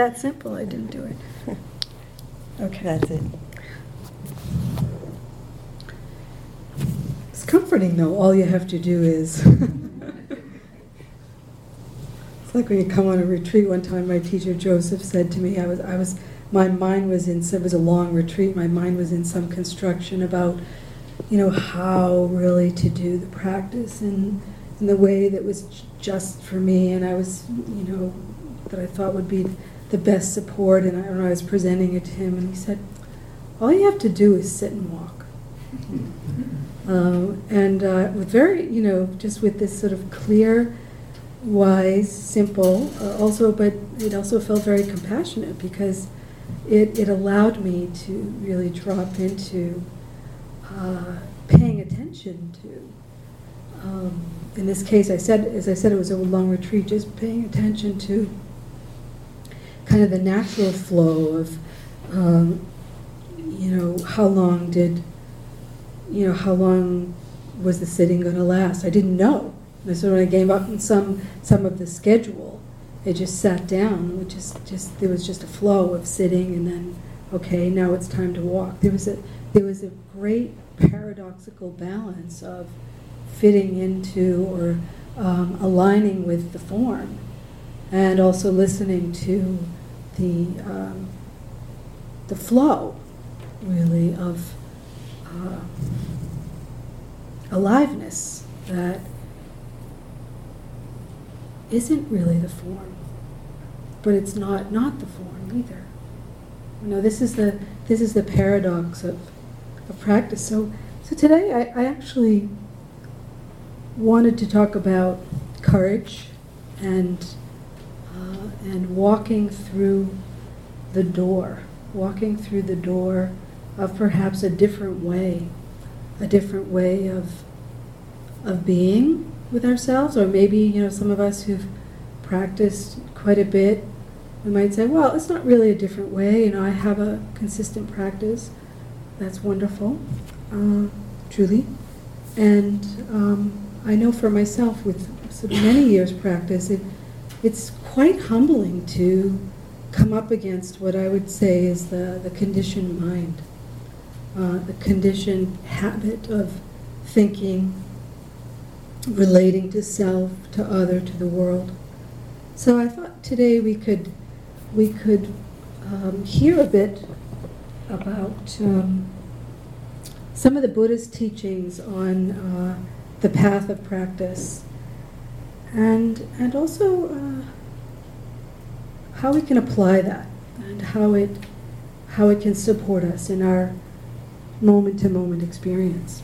that simple, I didn't do it. Okay. That's it. It's comforting, though. All you have to do is. it's like when you come on a retreat. One time, my teacher Joseph said to me, "I was, I was, my mind was in. It was a long retreat. My mind was in some construction about, you know, how really to do the practice and in the way that was just for me, and I was, you know, that I thought would be the best support. And I, and I was presenting it to him, and he said, "All you have to do is sit and walk." Um, and uh, with very, you know, just with this sort of clear, wise, simple, uh, also, but it also felt very compassionate because it, it allowed me to really drop into uh, paying attention to. Um, in this case, I said, as I said, it was a long retreat, just paying attention to kind of the natural flow of, um, you know, how long did you know, how long was the sitting going to last? I didn't know. And so when I gave up some some of the schedule, it just sat down. Which is just there was just a flow of sitting, and then okay, now it's time to walk. There was a there was a great paradoxical balance of fitting into or um, aligning with the form, and also listening to the um, the flow, really of uh, aliveness that isn't really the form, but it's not not the form either. You know, this is the this is the paradox of, of practice. So so today I, I actually wanted to talk about courage and and walking through the door, walking through the door of perhaps a different way, a different way of of being with ourselves, or maybe you know some of us who've practiced quite a bit, we might say, well, it's not really a different way. You know, I have a consistent practice. That's wonderful, uh, truly, and um, I know for myself with many years practice, it it's quite humbling to come up against what I would say is the, the conditioned mind uh, the conditioned habit of thinking, relating to self, to other, to the world. So I thought today we could we could um, hear a bit about um, some of the Buddhist teachings on uh, the path of practice, and and also uh, how we can apply that and how it how it can support us in our moment to moment experience.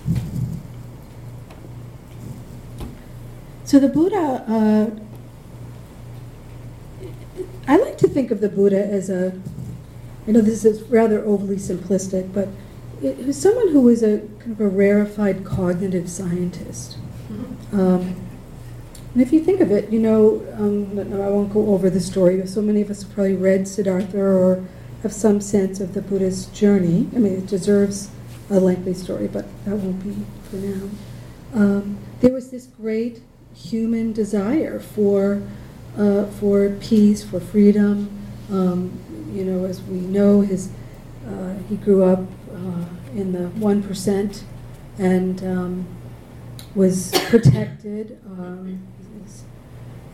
So the Buddha, uh, I like to think of the Buddha as a, I know this is rather overly simplistic, but it was someone who was a kind of a rarefied cognitive scientist. Um, and if you think of it, you know, um, I won't go over the story, so many of us have probably read Siddhartha or have some sense of the Buddha's journey. I mean, it deserves a lengthy story, but that won't be for now. Um, there was this great human desire for uh, for peace, for freedom. Um, you know, as we know, his uh, he grew up uh, in the one percent and um, was protected.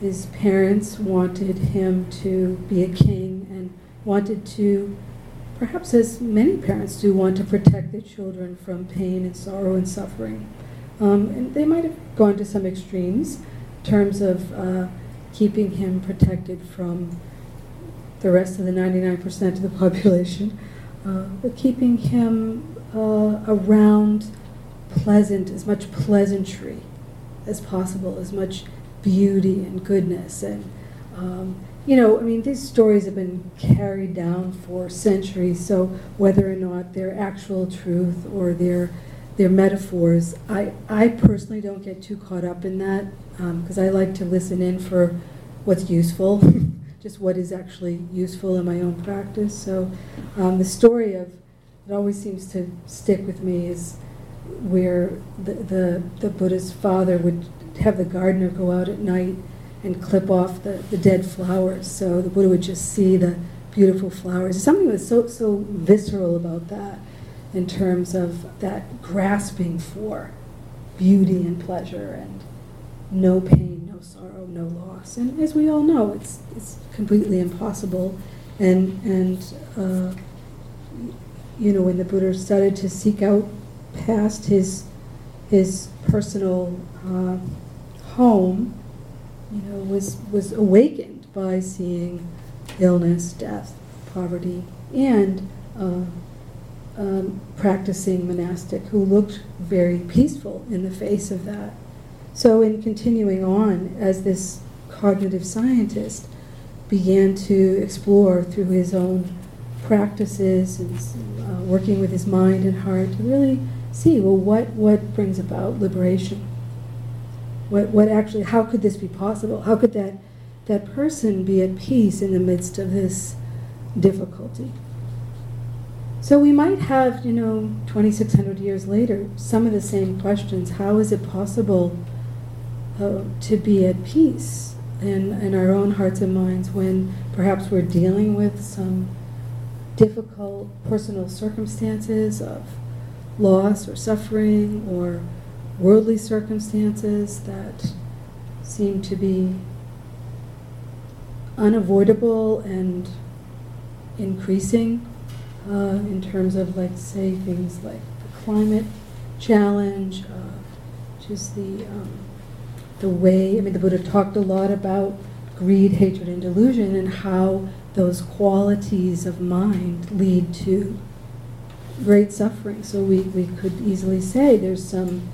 His, his parents wanted him to be a king and wanted to perhaps as many parents do, want to protect their children from pain and sorrow and suffering. Um, and they might have gone to some extremes in terms of uh, keeping him protected from the rest of the 99% of the population, uh, but keeping him uh, around pleasant, as much pleasantry as possible, as much beauty and goodness and um, you know, I mean, these stories have been carried down for centuries, so whether or not they're actual truth or they're, they're metaphors, I, I personally don't get too caught up in that because um, I like to listen in for what's useful, just what is actually useful in my own practice. So um, the story of, it always seems to stick with me is where the, the, the Buddha's father would have the gardener go out at night and clip off the, the dead flowers. So the Buddha would just see the, beautiful flowers. Something was so, so visceral about that in terms of that grasping for beauty and pleasure and no pain, no sorrow, no loss. And as we all know, it's, it's completely impossible. And, and uh, you know, when the Buddha started to seek out past his, his personal uh, home, you know, was, was awakened by seeing illness, death, poverty, and uh, um, practicing monastic who looked very peaceful in the face of that. So, in continuing on, as this cognitive scientist began to explore through his own practices and uh, working with his mind and heart to really see well, what, what brings about liberation? What, what actually, how could this be possible? How could that, that person be at peace in the midst of this difficulty? So we might have, you know, 2,600 years later, some of the same questions. How is it possible uh, to be at peace in, in our own hearts and minds when perhaps we're dealing with some difficult personal circumstances of loss or suffering or worldly circumstances that seem to be unavoidable and increasing uh, in terms of, like, say, things like the climate challenge, uh, just the um, the way. I mean, the Buddha talked a lot about greed, hatred, and delusion, and how those qualities of mind lead to great suffering. So we, we could easily say there's some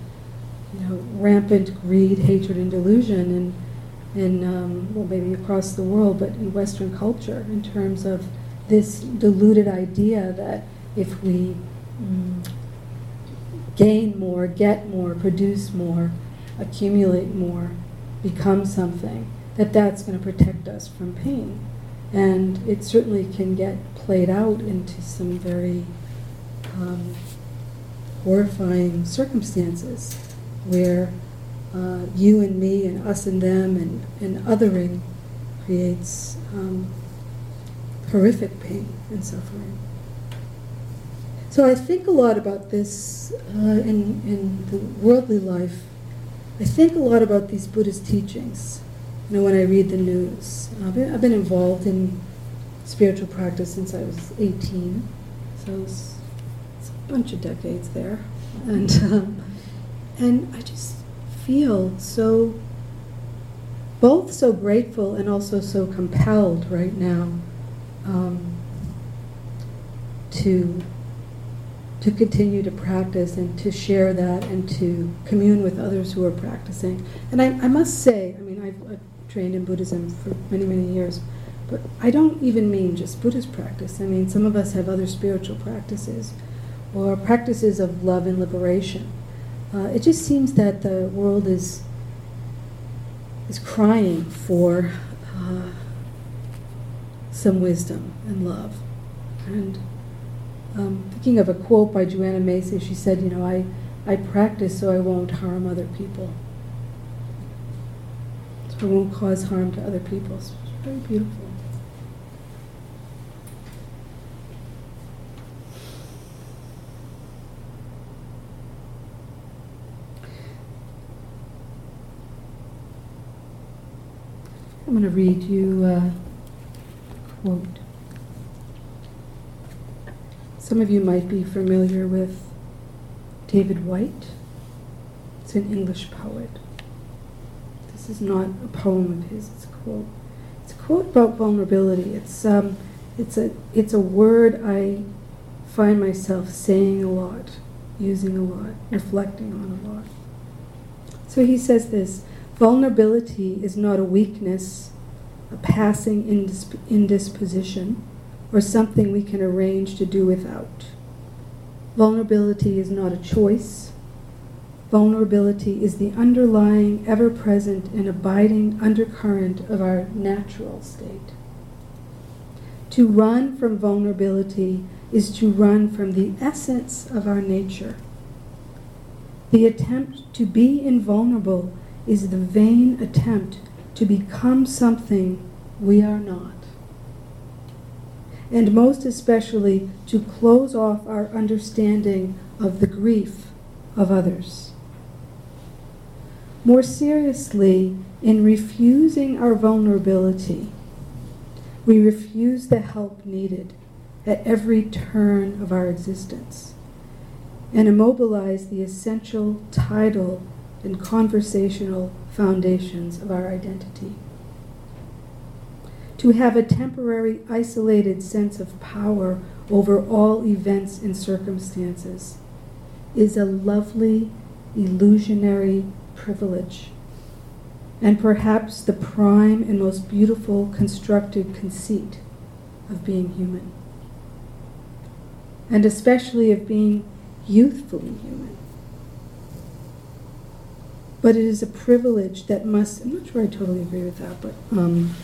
you know, rampant greed, hatred, and delusion and in um, well, maybe across the world, but in Western culture, in terms of this deluded idea that if we mm, gain more, get more, produce more, accumulate more, become something, that that's going to protect us from pain. And it certainly can get played out into some very um, horrifying circumstances where uh, you and me and us and them and, and othering creates um, horrific pain and suffering. So I think a lot about this uh, in, in the worldly life. I think a lot about these Buddhist teachings. You know, when I read the news, I've been, I've been involved in spiritual practice since I was 18, so it's, it's a bunch of decades there, and um, and I just feel so both so grateful and also so compelled right now um, to to continue to practice and to share that and to commune with others who are practicing. And I, I must say, I mean, I've, I've, trained in Buddhism for many, many years, but I don't even mean just Buddhist practice. I mean, some of us have other spiritual practices or practices of love and liberation. Uh, it just seems that the world is is crying for uh, some wisdom and love. And um, thinking of a quote by Joanna Macy, she said, "You know, I I practice so I won't harm other people. So I won't cause harm to other people." It's very beautiful. I'm going to read you a quote. Some of you might be familiar with David Whyte. It's an English poet. This is not a poem of his, it's a quote. It's a quote about vulnerability. It's, um, it's, a, it's a word I find myself saying a lot, using a lot, reflecting on a lot. So he says this Vulnerability is not a weakness, a passing indisp- indisposition, or something we can arrange to do without. Vulnerability is not a choice. Vulnerability is the underlying, ever present, and abiding undercurrent of our natural state. To run from vulnerability is to run from the essence of our nature. The attempt to be invulnerable is the vain attempt to become something we are not. and most especially to close off our understanding of the grief of others. More seriously, in refusing our vulnerability, we refuse the help needed at every turn of our existence and immobilize the essential tidal and conversational foundations of our identity. To have a temporary, isolated sense of power over all events and circumstances is a lovely, illusionary privilege, and perhaps the prime and most beautiful constructed conceit of being human, and especially of being youthfully human. But it is a privilege that must, I'm not sure I totally agree with that, but um,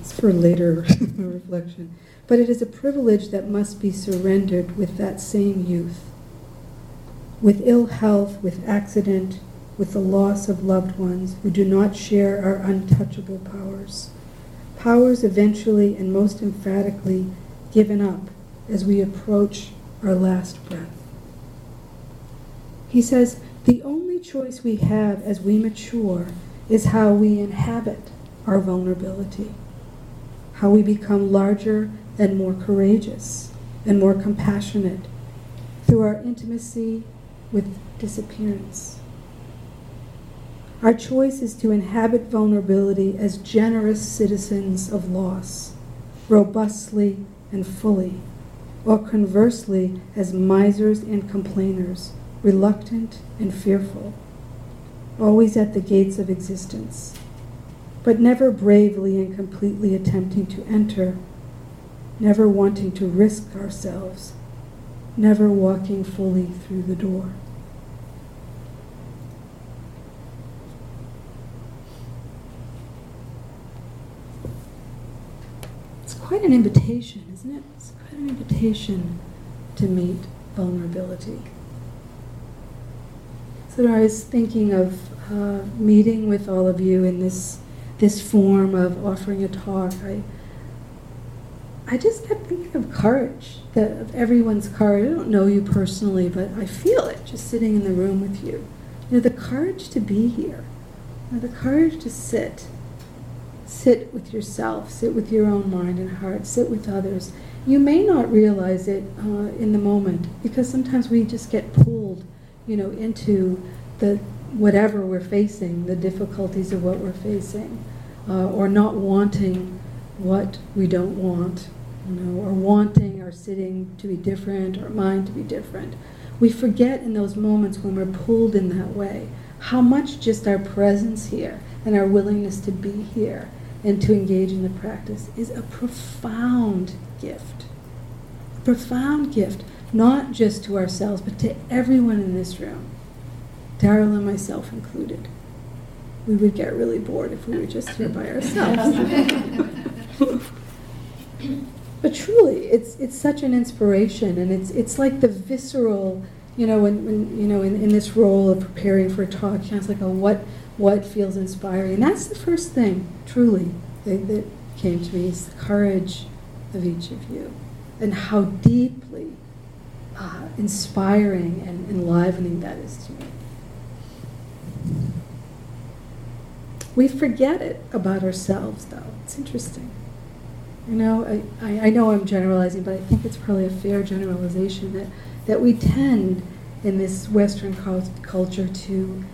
it's for later reflection. But it is a privilege that must be surrendered with that same youth. With ill health, with accident, with the loss of loved ones who do not share our untouchable powers. Powers eventually and most emphatically given up as we approach our last breath. He says, the only choice we have as we mature is how we inhabit our vulnerability, how we become larger and more courageous and more compassionate through our intimacy with disappearance. Our choice is to inhabit vulnerability as generous citizens of loss, robustly and fully, or conversely as misers and complainers reluctant and fearful, always at the gates of existence, but never bravely and completely attempting to enter, never wanting to risk ourselves, never walking fully through the door. It's quite an invitation, isn't it? It's quite an invitation to meet vulnerability. So I was thinking of uh, meeting with all of you in this this form of offering a talk. I I just kept thinking of courage, that of everyone's courage. I don't know you personally, but I feel it just sitting in the room with you. You know, the courage to be here, you know, the courage to sit, sit with yourself, sit with your own mind and heart, sit with others. You may not realize it uh, in the moment because sometimes we just get pulled you know, into the whatever we're facing, the difficulties of what we're facing, uh, or not wanting what we don't want, you know, or wanting our sitting to be different, or mind to be different. We forget in those moments when we're pulled in that way how much just our presence here and our willingness to be here and to engage in the practice is a profound gift. A profound gift not just to ourselves, but to everyone in this room, Daryl and myself included. We would get really bored if we were just here by ourselves. but truly, it's it's such an inspiration, and it's it's like the visceral, you know, when, when you know, in, in this role of preparing for a talk, you know, it's like a what what feels inspiring, and that's the first thing, truly, that, that came to me is the courage of each of you, and how deeply uh, inspiring and enlivening that is to me. We forget it about ourselves, though. It's interesting. You know, I, I, know I'm generalizing, but I think it's probably a fair generalization that, that we tend in this Western culture to,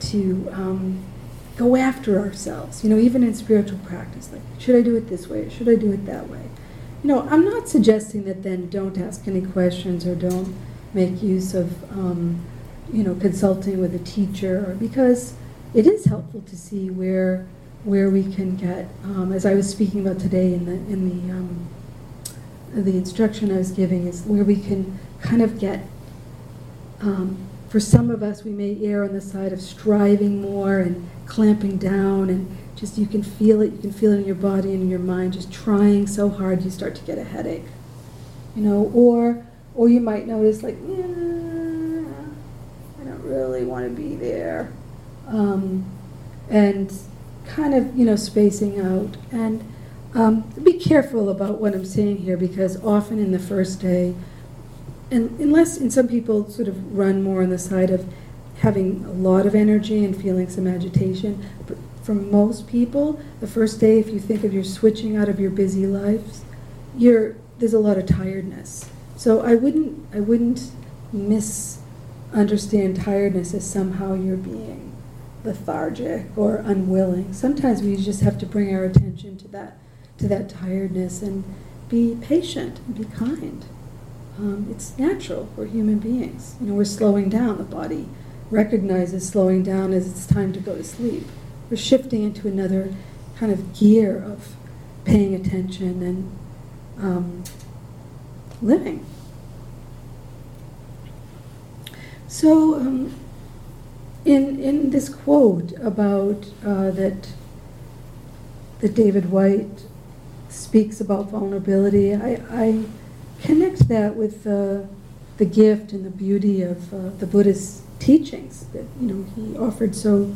to um, go after ourselves, you know, even in spiritual practice. Like, should I do it this way should I do it that way? You know, I'm not suggesting that then don't ask any questions or don't make use of, um, you know, consulting with a teacher, because it is helpful to see where where we can get, um, as I was speaking about today in the in the um, the instruction I was giving, is where we can kind of get. Um, for some of us, we may err on the side of striving more and clamping down and just you can feel it, you can feel it in your body and in your mind, just trying so hard you start to get a headache. You know, or or you might notice like, yeah, I don't really want to be there. Um, and kind of, you know, spacing out. And Um, Be careful about what I'm saying here, because often in the first day, and unless, and some people sort of run more on the side of having a lot of energy and feeling some agitation, but for most people, the first day, if you think of you're switching out of your busy lives, you're, there's a lot of tiredness. So I wouldn't, I wouldn't misunderstand tiredness as somehow you're being lethargic or unwilling. Sometimes we just have to bring our attention to that, to that tiredness and be patient and be kind. Um, it's natural. We're human beings. You know, we're slowing down. The body recognizes slowing down as it's time to go to sleep. We're shifting into another kind of gear of paying attention and um, living. So, um, in in this quote about uh, that that David Whyte speaks about vulnerability, I, I connect that with uh, the gift and the beauty of uh, the Buddhist teachings that you know he offered so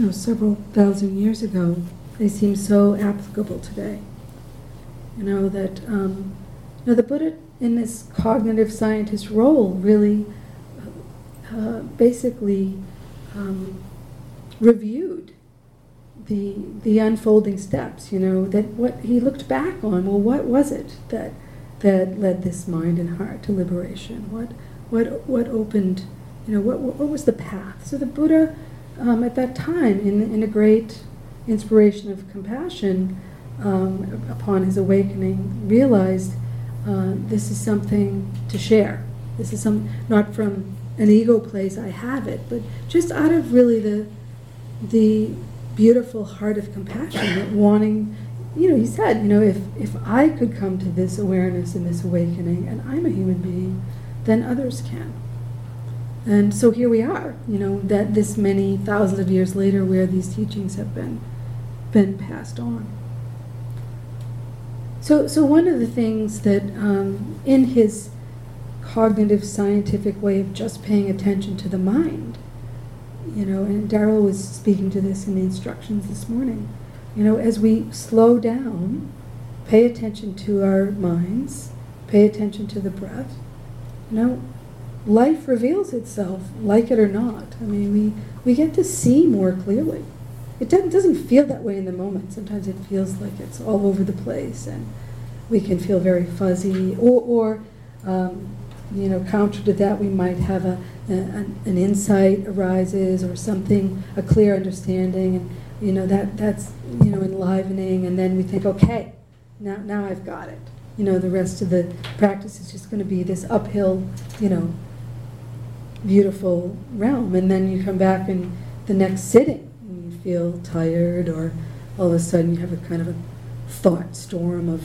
you know several thousand years ago. They seem so applicable today. You know that um, you know the Buddha in this cognitive scientist role really uh, basically um, reviewed the the unfolding steps. You know that what he looked back on. Well, what was it that that led this mind and heart to liberation? What what what opened? You know what what was the path? So the Buddha um, at that time, in in a great inspiration of compassion, um, upon his awakening, realized uh, this is something to share. This is some not from an ego place. I have it, but just out of really the the beautiful heart of compassion, that wanting. You know, he said, you know, if if I could come to this awareness and this awakening, and I'm a human being, then others can. And so here we are, you know, that this many thousands of years later, where these teachings have been been passed on. So, so one of the things that um, in his cognitive scientific way of just paying attention to the mind, you know, and Daryl was speaking to this in the instructions this morning. You know, as we slow down, pay attention to our minds, pay attention to the breath, you know, life reveals itself, like it or not. I mean, we, we get to see more clearly. It doesn't, feel that way in the moment. Sometimes it feels like it's all over the place, and we can feel very fuzzy. Or, or um, you know, counter to that, we might have a, a an, an, insight arises or something, a clear understanding, and you know that that's you know enlivening. And then we think, okay, now now I've got it. You know, the rest of the practice is just going to be this uphill, you know, beautiful realm. And then you come back in the next sitting and you feel tired, or all of a sudden you have a kind of a thought storm of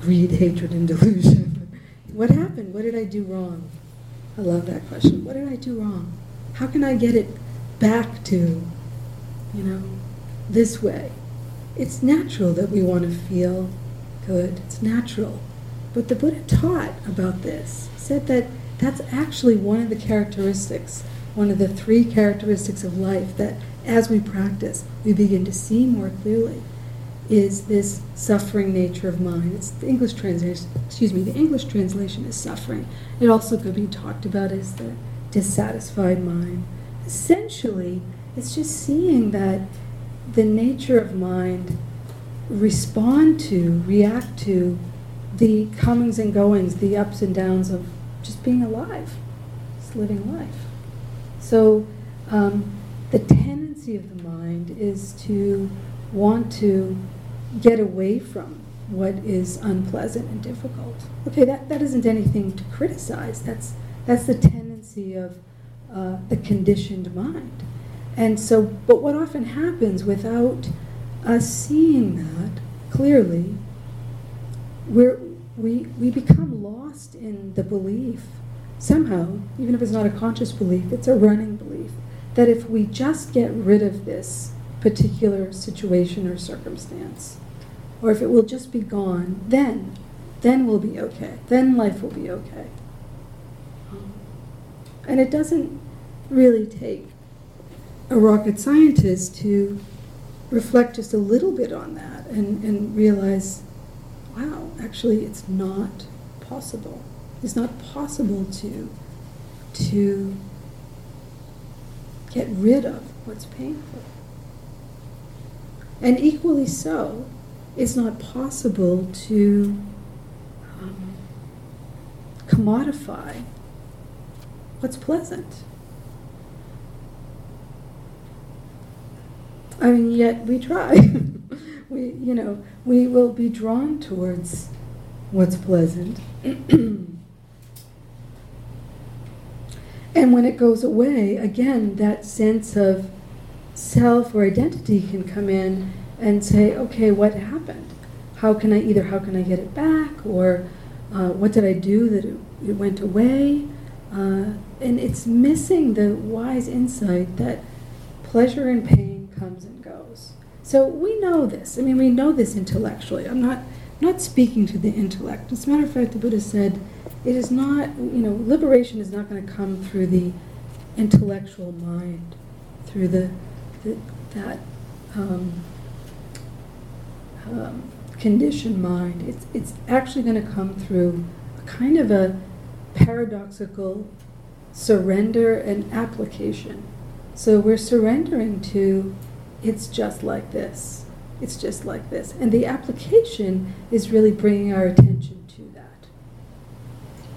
greed, hatred, and delusion. what happened? What did I do wrong? I love that question. What did I do wrong? How can I get it back to, you know, this way? It's natural that we want to feel good. It's natural. But the Buddha taught about this. He said that that's actually one of the characteristics, one of the three characteristics of life that as we practice, we begin to see more clearly is this suffering nature of mind. It's the English translation, excuse me, the English translation is suffering. It also could be talked about as the dissatisfied mind. Essentially, it's just seeing that the nature of mind respond to, react to the comings and goings, the ups and downs of just being alive, just living life. So um, the tendency of the mind is to want to get away from what is unpleasant and difficult. Okay, that, that isn't anything to criticize. That's, that's the tendency of uh, the conditioned mind. And so, but what often happens without us seeing that clearly, we're, we, we become lost in the belief, somehow, even if it's not a conscious belief, it's a running belief that if we just get rid of this particular situation or circumstance, or if it will just be gone, then, then we'll be okay. Then life will be okay. And it doesn't really take a rocket scientist to reflect just a little bit on that and, and realize, wow, actually, it's not possible. It's not possible to, to get rid of what's painful. And equally so, it's not possible to um, commodify what's pleasant. I mean, yet we try. we, you know, we will be drawn towards what's pleasant. and when it goes away, again, that sense of self or identity can come in and say, okay, what happened? How can I either how can I get it back or uh, what did I do that it, it went away? Uh, and it's missing the wise insight that pleasure and pain comes and goes. So we know this. I mean, we know this intellectually. I'm not not speaking to the intellect. As a matter of fact, the Buddha said, it is not, you know, liberation is not going to come through the intellectual mind, through the, the that um, um, conditioned mind. It's, it's actually going to come through a kind of a paradoxical surrender and application. So we're surrendering to it's just like this. It's just like this. And the application is really bringing our attention to that.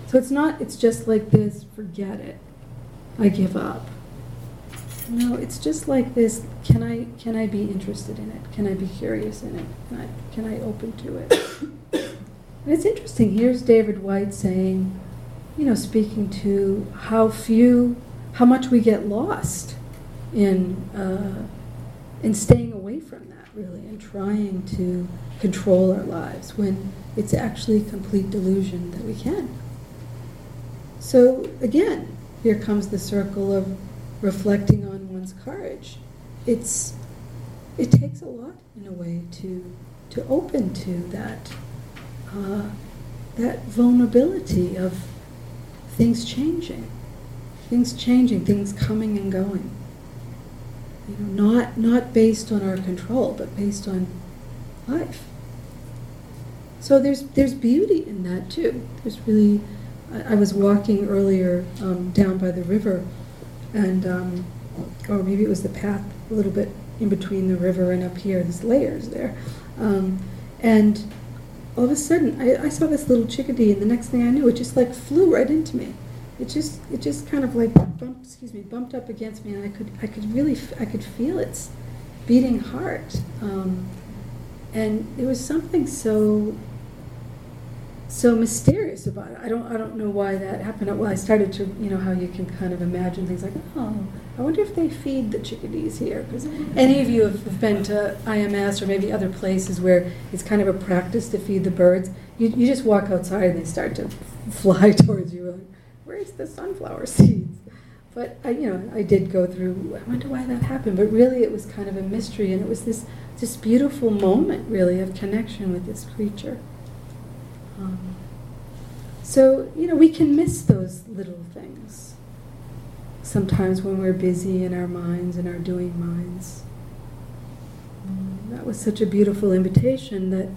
So it's not, it's just like this, forget it. I give up. No, it's just like this. Can I can I be interested in it? Can I be curious in it? Can I can I open to it? and it's interesting. Here's David Whyte saying, you know, speaking to how few, how much we get lost in uh, in staying away from really, and trying to control our lives when it's actually complete delusion that we can. So again, here comes the circle of reflecting on one's courage. It's it takes a lot in a way to to open to that uh, that vulnerability of things changing, things changing, things coming and going. You know, not not based on our control, but based on life. So there's there's beauty in that too. There's really. I, I was walking earlier um, down by the river and um, or maybe it was the path a little bit in between the river and up here. There's layers there, um, and all of a sudden I, I, saw this little chickadee, and the next thing I knew, it just like flew right into me. It just it just kind of like bumped, excuse me, bumped up against me, and I could I could really I could feel its beating heart, um, and it was something so so mysterious about it. I don't I don't know why that happened. Well, I started to you know how you can kind of imagine things like oh I wonder if they feed the chickadees here because any of you have been to IMS or maybe other places where it's kind of a practice to feed the birds. You you just walk outside and they start to fly towards you. Where's the sunflower seeds? But I you know I did go through. I wonder why that happened. But really it was kind of a mystery and it was this this beautiful moment really of connection with this creature. Um, so, you know, we can miss those little things sometimes when we're busy in our minds and our doing minds. Um, that was such a beautiful invitation that,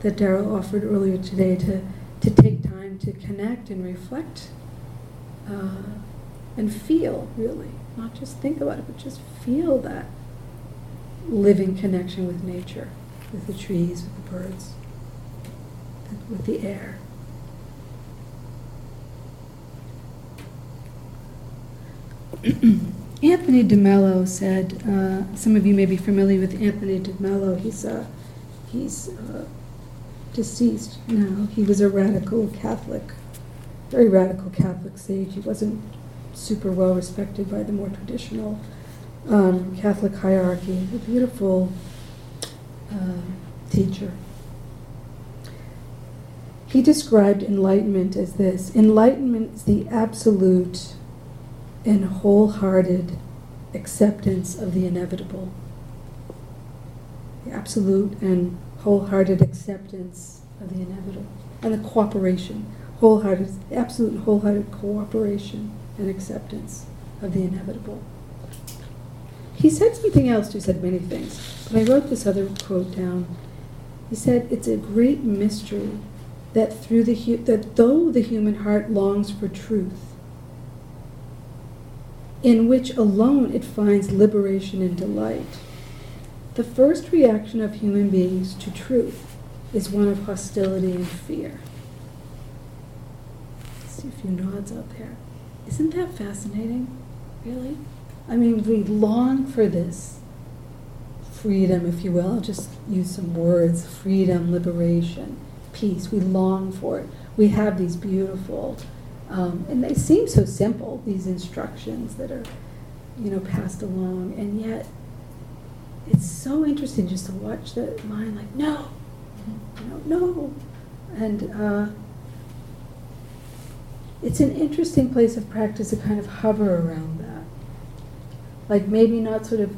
that Daryl offered earlier today to, to take time to connect and reflect uh, and feel, really. Not just think about it, but just feel that living connection with nature, with the trees, with the birds with the air. Anthony DeMello said, uh, some of you may be familiar with Anthony DeMello. He's, uh, he's uh, deceased now. He was a radical Catholic, very radical Catholic sage. He wasn't super well respected by the more traditional um, Catholic hierarchy. A beautiful uh, teacher. He described enlightenment as this enlightenment is the absolute and wholehearted acceptance of the inevitable. The absolute and wholehearted acceptance of the inevitable. And the cooperation, wholehearted, absolute wholehearted cooperation and acceptance of the inevitable. he said something else, he said many things, but I wrote this other quote down. He said, It's a great mystery that through the hu- that though the human heart longs for truth, in which alone it finds liberation and delight, the first reaction of human beings to truth is one of hostility and fear. A few nods out there. Isn't that fascinating? Really? I mean, we long for this freedom, if you will. I'll just use some words freedom, liberation, peace. We long for it. We have these beautiful, um, and they seem so simple, these instructions that are, you know, passed along. And yet, it's so interesting just to watch the mind like, no, know, no. And uh, it's an interesting place of practice to kind of hover around that. Like maybe not sort of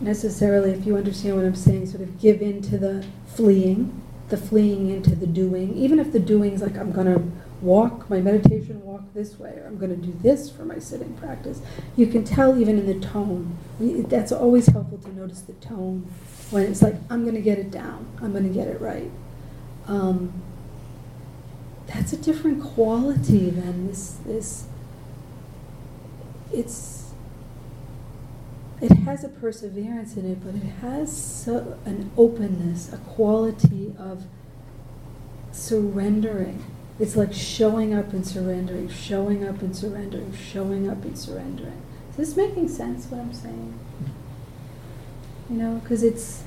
necessarily, if you understand what I'm saying, sort of give in to the fleeing, the fleeing into the doing. Even if the doing's like, I'm going to walk, my meditation walk this way, or I'm going to do this for my sitting practice. You can tell even in the tone. That's always helpful to notice the tone when it's like, I'm going to get it down, I'm going to get it right. Um, that's a different quality than this, this, it's, it has a perseverance in it, but it has so, an openness, a quality of surrendering. It's like showing up and surrendering, showing up and surrendering, showing up and surrendering. Is this making sense what I'm saying? You know, because it's,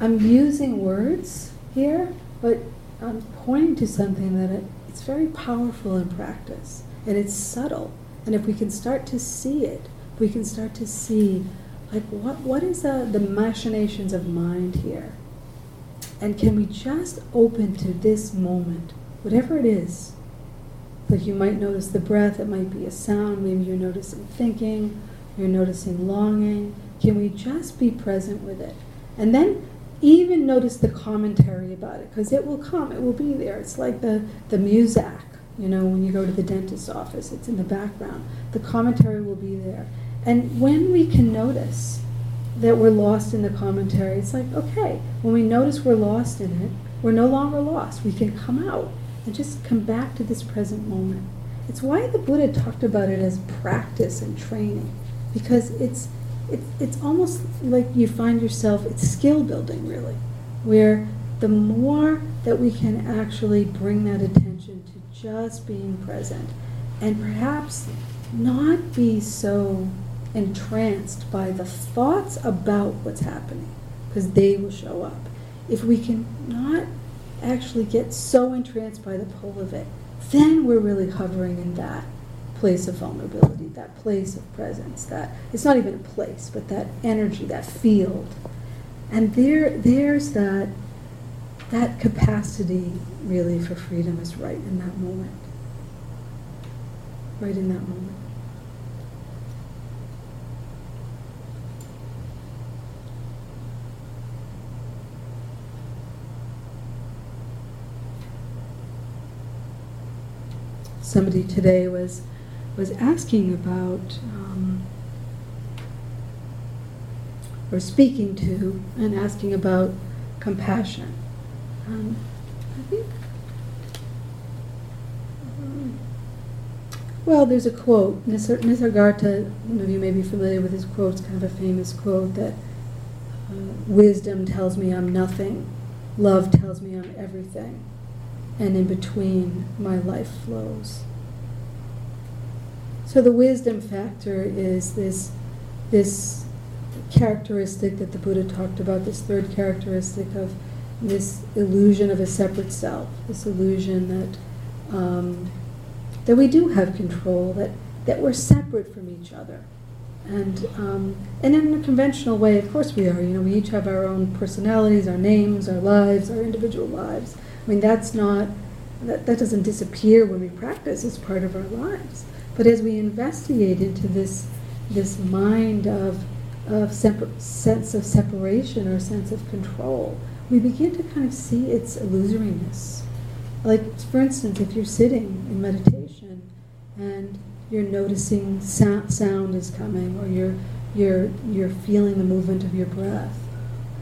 I'm using words here, but I'm pointing to something that it, it's very powerful in practice, and it's subtle. And if we can start to see it, we can start to see, like, what, what is the, the machinations of mind here? And can we just open to this moment, whatever it is? Like you might notice the breath, it might be a sound, maybe you're noticing thinking, you're noticing longing. Can we just be present with it? And then even notice the commentary about it, because it will come, it will be there. It's like the, the Muzak, you know, when you go to the dentist's office, it's in the background. The commentary will be there. And when we can notice that we're lost in the commentary, it's like, okay, when we notice we're lost in it, we're no longer lost. We can come out and just come back to this present moment. It's why the Buddha talked about it as practice and training, because it's it's it's almost like you find yourself it's skill building really, where the more that we can actually bring that attention to just being present, and perhaps not be so entranced by the thoughts about what's happening, because they will show up. If we can not actually get so entranced by the pull of it, then we're really hovering in that place of vulnerability, that place of presence, that it's not even a place, but that energy, that field. And there there's that that capacity really for freedom is right in that moment. Right in that moment. somebody today was was asking about um, or speaking to and asking about compassion. Um, I think. um, well, there's a quote. Nisar- Nisargadatta, some of you may be familiar with his quote. It's kind of a famous quote that uh, wisdom tells me I'm nothing, love tells me I'm everything and in between my life flows. So the wisdom factor is this this characteristic that the Buddha talked about, this third characteristic of this illusion of a separate self, this illusion that um, that we do have control, that that we're separate from each other. And um, and in a conventional way, of course we are. You know, we each have our own personalities, our names, our lives, our individual lives. I mean, that's not, that, that doesn't disappear when we practice, it's part of our lives. But as we investigate into this, this mind of, of separ- sense of separation or sense of control, we begin to kind of see its illusoriness. Like, for instance, if you're sitting in meditation and you're noticing sound, sound is coming, or you're you're, you're feeling the movement of your breath.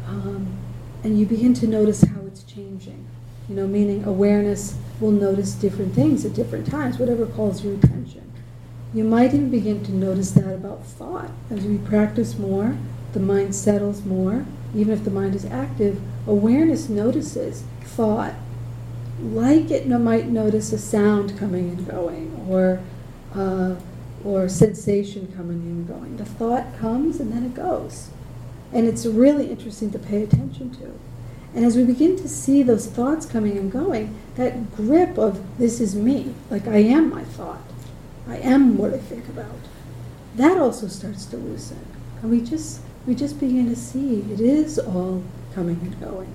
Um, and you begin to notice how it's changing. You know, meaning awareness will notice different things at different times, whatever calls your attention. You might even begin to notice that about thought. As we practice more, the mind settles more. Even if the mind is active, awareness notices thought. Like it might notice a sound coming and going, or uh, or sensation coming and going. The thought comes and then it goes. And it's really interesting to pay attention to. And as we begin to see those thoughts coming and going, that grip of this is me, like I am my thought, I am what I think about, that also starts to loosen. And we just we just begin to see it is all coming and going.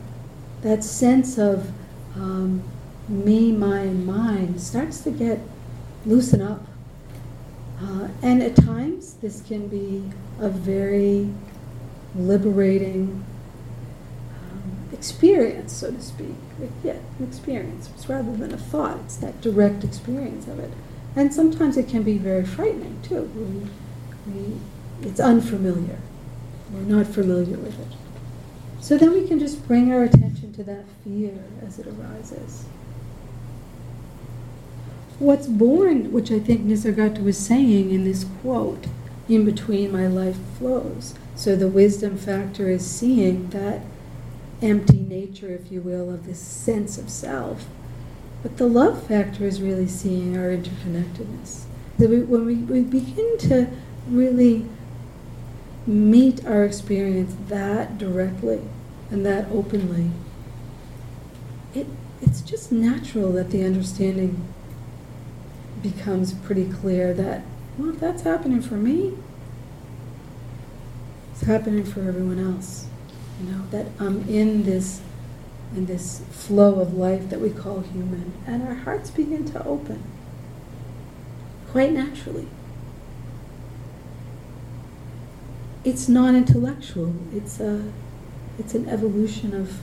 That sense of um, me, mine, mine starts to get loosen up. Uh, and at times, this can be a very liberating um, experience, so to speak. Yeah, an experience. It's rather than a thought, it's that direct experience of it. And sometimes it can be very frightening, too. We, we, it's unfamiliar. We're not familiar with it. So then we can just bring our attention to that fear as it arises. What's born, which I think Nisargadatta was saying in this quote, in between my life flows. So the wisdom factor is seeing that empty nature, if you will, of this sense of self. But the love factor is really seeing our interconnectedness. That we, when we, we begin to really meet our experience that directly and that openly, it, it's just natural that the understanding becomes pretty clear that, well, if that's happening for me, it's happening for everyone else. You know, that I'm in this in this flow of life that we call human, and our hearts begin to open quite naturally. It's non-intellectual. It's a it's an evolution of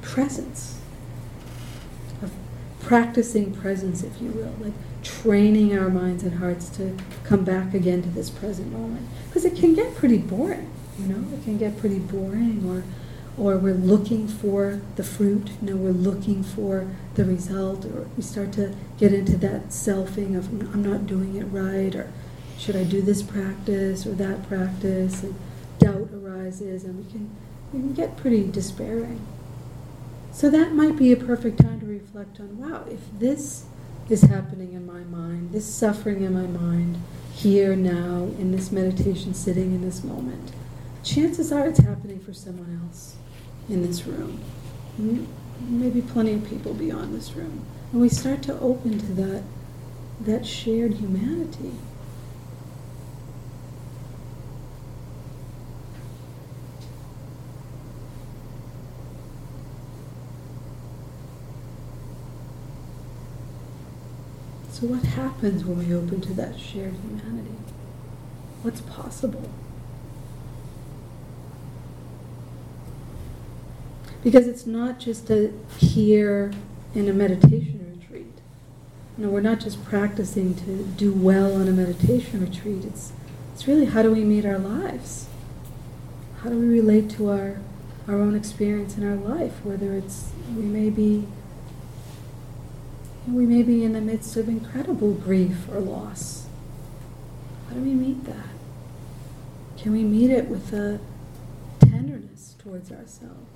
presence, of practicing presence, if you will, like training our minds and hearts to come back again to this present moment. Because it can get pretty boring, you know, it can get pretty boring, or, or we're looking for the fruit, you know, we're looking for the result, or we start to get into that selfing of mm, I'm not doing it right, or should I do this practice or that practice, and doubt arises, and we can we can get pretty despairing. So that might be a perfect time to reflect on wow, if this is happening in my mind, this suffering in my mind, here, now, in this meditation, sitting in this moment, chances are it's happening for someone else in this room. Maybe plenty of people beyond this room. And we start to open to that, that shared humanity. So, what happens when we open to that shared humanity? What's possible? Because it's not just a here in a meditation retreat. No, we're not just practicing to do well on a meditation retreat. It's, it's really how do we meet our lives? How do we relate to our, our own experience in our life? Whether it's, we may be we may be in the midst of incredible grief or loss. How do we meet that? Can we meet it with a tenderness towards ourselves?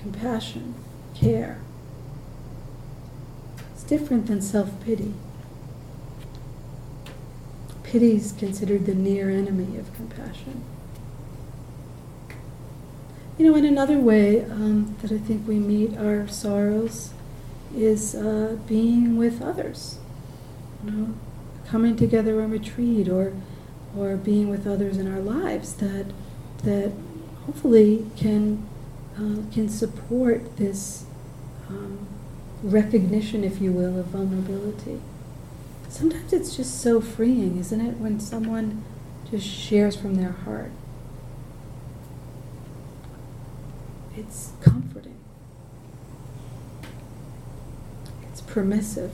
Compassion, care. It's different than self pity. Pity is considered the near enemy of compassion. You know, in another way um, that I think we meet our sorrows is uh, being with others. You know, coming together on retreat or or being with others in our lives that that hopefully can uh, can support this um, recognition, if you will, of vulnerability. Sometimes it's just so freeing, isn't it, when someone just shares from their heart. It's comforting. It's permissive.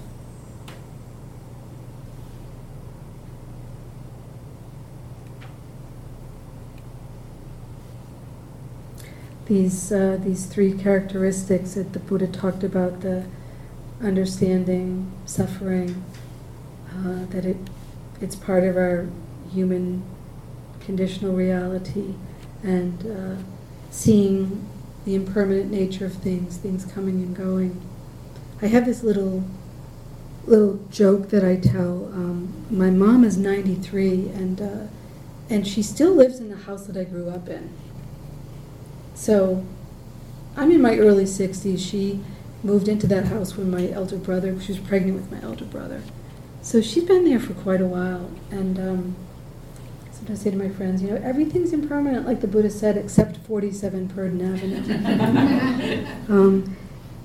These, uh, these three characteristics that the Buddha talked about, the understanding, suffering, uh, that it, it's part of our human conditional reality, and uh, seeing the impermanent nature of things, things coming and going. I have this little little joke that I tell. Um, my mom is 93, and uh, and she still lives in the house that I grew up in. So I'm in my early 60s. She moved into that house when my elder brother, she was pregnant with my elder brother. So she's been there for quite a while. And um, sometimes I say to my friends, you know, everything's impermanent, like the Buddha said, except 47 Purdon Avenue. um,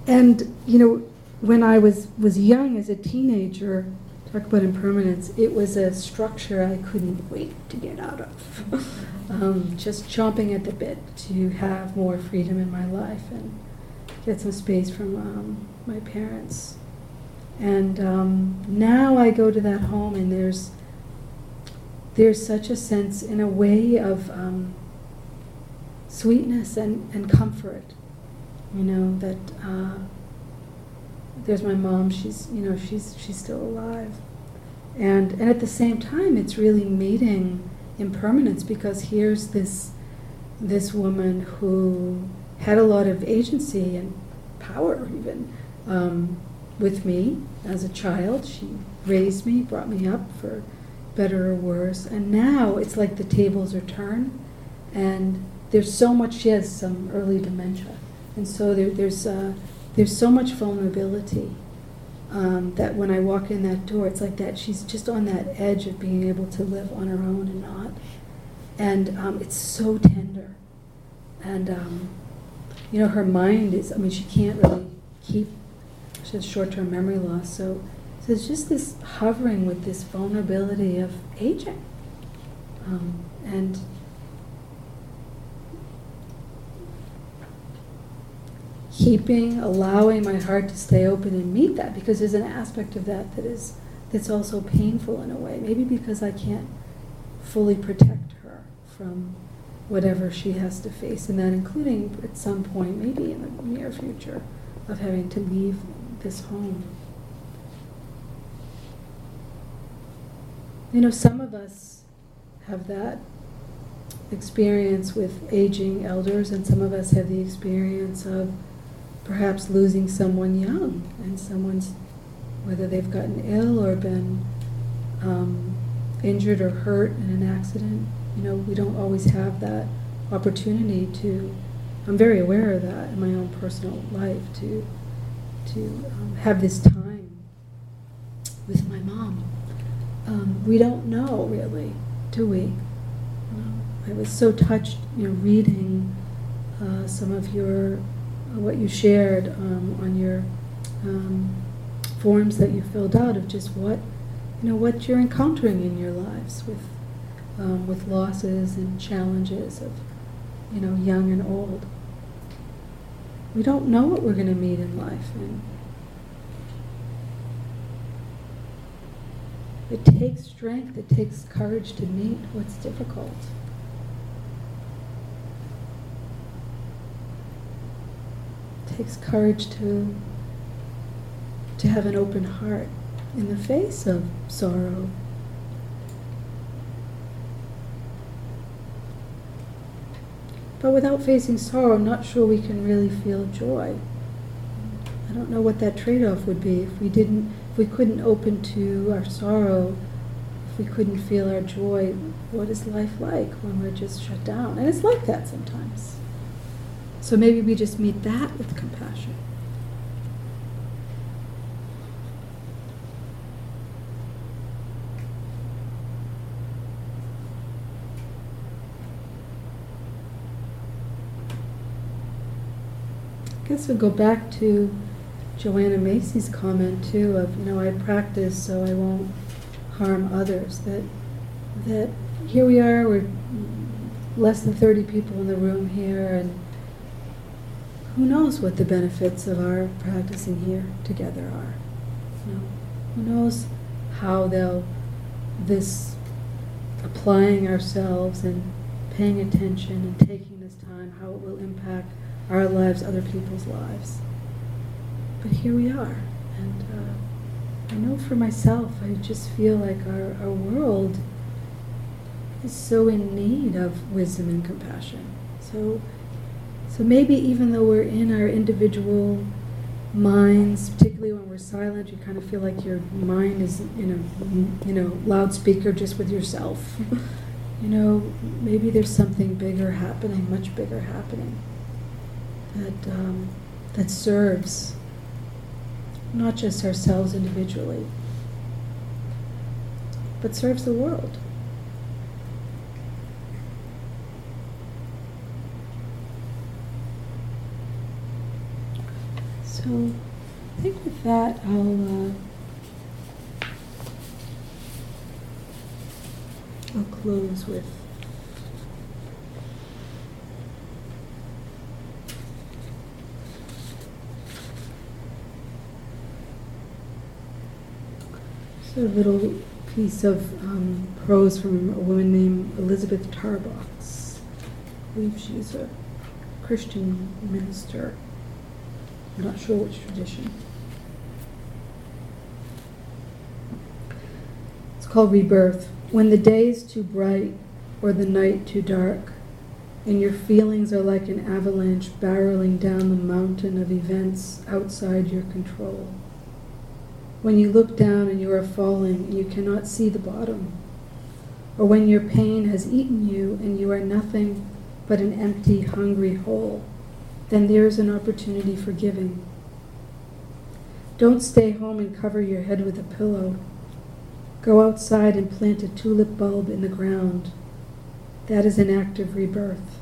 and, you know, when I was, was young as a teenager, about impermanence, it was a structure I couldn't wait to get out of. um, just chomping at the bit to have more freedom in my life and get some space from um, my parents. And um, now I go to that home, and there's there's such a sense, in a way, of um, sweetness and, and comfort. You know that uh, there's my mom. She's you know she's she's still alive, and and at the same time, it's really meeting impermanence because here's this this woman who had a lot of agency and power even um, with me as a child. She raised me, brought me up for better or worse, and now it's like the tables are turned, and there's so much. She has some early dementia, and so there, there's uh, there's so much vulnerability um, that when I walk in that door, it's like that. She's just on that edge of being able to live on her own and not. And um, it's so tender. And, um, you know, her mind is, I mean, she can't really keep, she has short term memory loss. So, so it's just this hovering with this vulnerability of aging. Um, and keeping, allowing my heart to stay open and meet that because there's an aspect of that that is that's also painful in a way. Maybe because I can't fully protect her from whatever she has to face, and that including at some point, maybe in the near future, of having to leave this home. You know, some of us have that experience with aging elders, and some of us have the experience of perhaps losing someone young and someone's whether they've gotten ill or been um, injured or hurt in an accident you know we don't always have that opportunity to i'm very aware of that in my own personal life to to um, have this time with my mom. Um, we don't know really do we? Um, i was so touched you know reading uh, some of your what you shared um, on your um, forms that you filled out of just what you know what you're encountering in your lives with um, with losses and challenges of you know young and old. We don't know what we're going to meet in life, and it takes strength. It takes courage to meet what's difficult. Takes courage to to have an open heart in the face of sorrow. But without facing sorrow, I'm not sure we can really feel joy. I don't know what that trade-off would be if we didn't, if we couldn't open to our sorrow, if we couldn't feel our joy. What is life like when we're just shut down? And it's like that sometimes. So maybe we just meet that with compassion. I guess we'll go back to Joanna Macy's comment too of, you know, I practice so I won't harm others. That that here we are, we're less than 30 people in the room here and who knows what the benefits of our practicing here together are? You know, who knows how they'll this applying ourselves and paying attention and taking this time how it will impact our lives, other people's lives. But here we are. And uh, I know for myself, I just feel like our, our world is so in need of wisdom and compassion. So, so maybe even though we're in our individual minds, particularly when we're silent, you kind of feel like your mind is in a you know loudspeaker just with yourself. you know, maybe there's something bigger happening, much bigger happening that um, that serves not just ourselves individually, but serves the world. So I think with that, I'll, uh, I'll close with a little piece of um, prose from a woman named Elizabeth Tarbox. I believe she's a Christian minister. I'm not sure which tradition. It's called Rebirth. When the day is too bright or the night too dark, and your feelings are like an avalanche barreling down the mountain of events outside your control when you look down and you are falling and you cannot see the bottom, or when your pain has eaten you and you are nothing but an empty, hungry hole, then there is an opportunity for giving. Don't stay home and cover your head with a pillow. Go outside and plant a tulip bulb in the ground. That is an act of rebirth.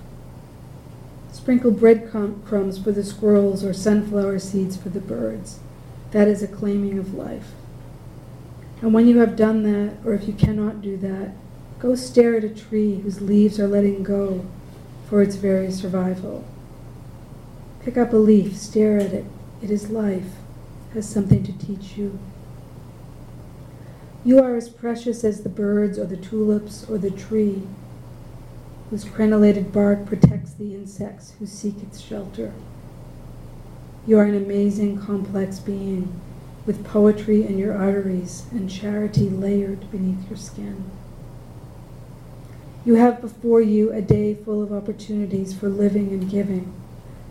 Sprinkle breadcrumbs for the squirrels or sunflower seeds for the birds. That is a claiming of life. And when you have done that, or if you cannot do that, go stare at a tree whose leaves are letting go for its very survival. Pick up a leaf, stare at it. It is life, has something to teach you. You are as precious as the birds or the tulips or the tree whose crenellated bark protects the insects who seek its shelter. You are an amazing, complex being with poetry in your arteries and charity layered beneath your skin. You have before you a day full of opportunities for living and giving.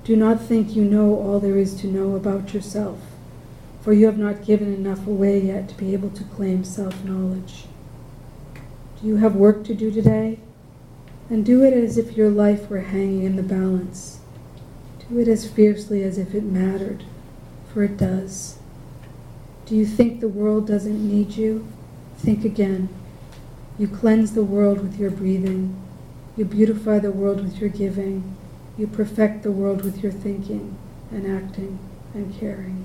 Do not think you know all there is to know about yourself, for you have not given enough away yet to be able to claim self knowledge. Do you have work to do today? And do it as if your life were hanging in the balance do it as fiercely as if it mattered, for it does. Do you think the world doesn't need you? Think again. You cleanse the world with your breathing. You beautify the world with your giving. You perfect the world with your thinking and acting and caring.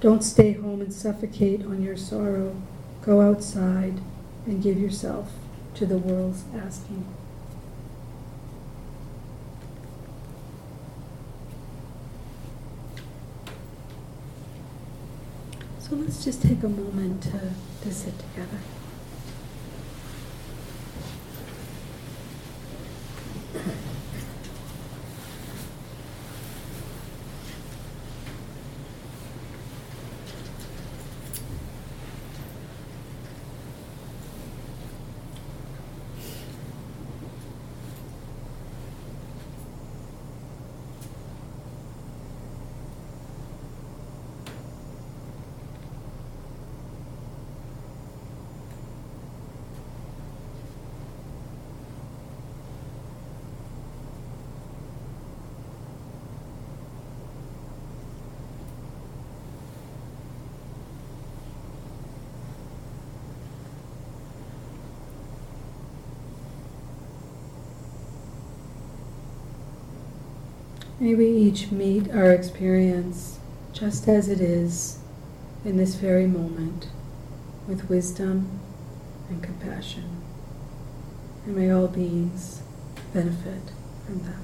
Don't stay home and suffocate on your sorrow. Go outside and give yourself to the world's asking. So let's just take a moment to, to sit together. May we each meet our experience just as it is in this very moment with wisdom and compassion. And may all beings benefit from that.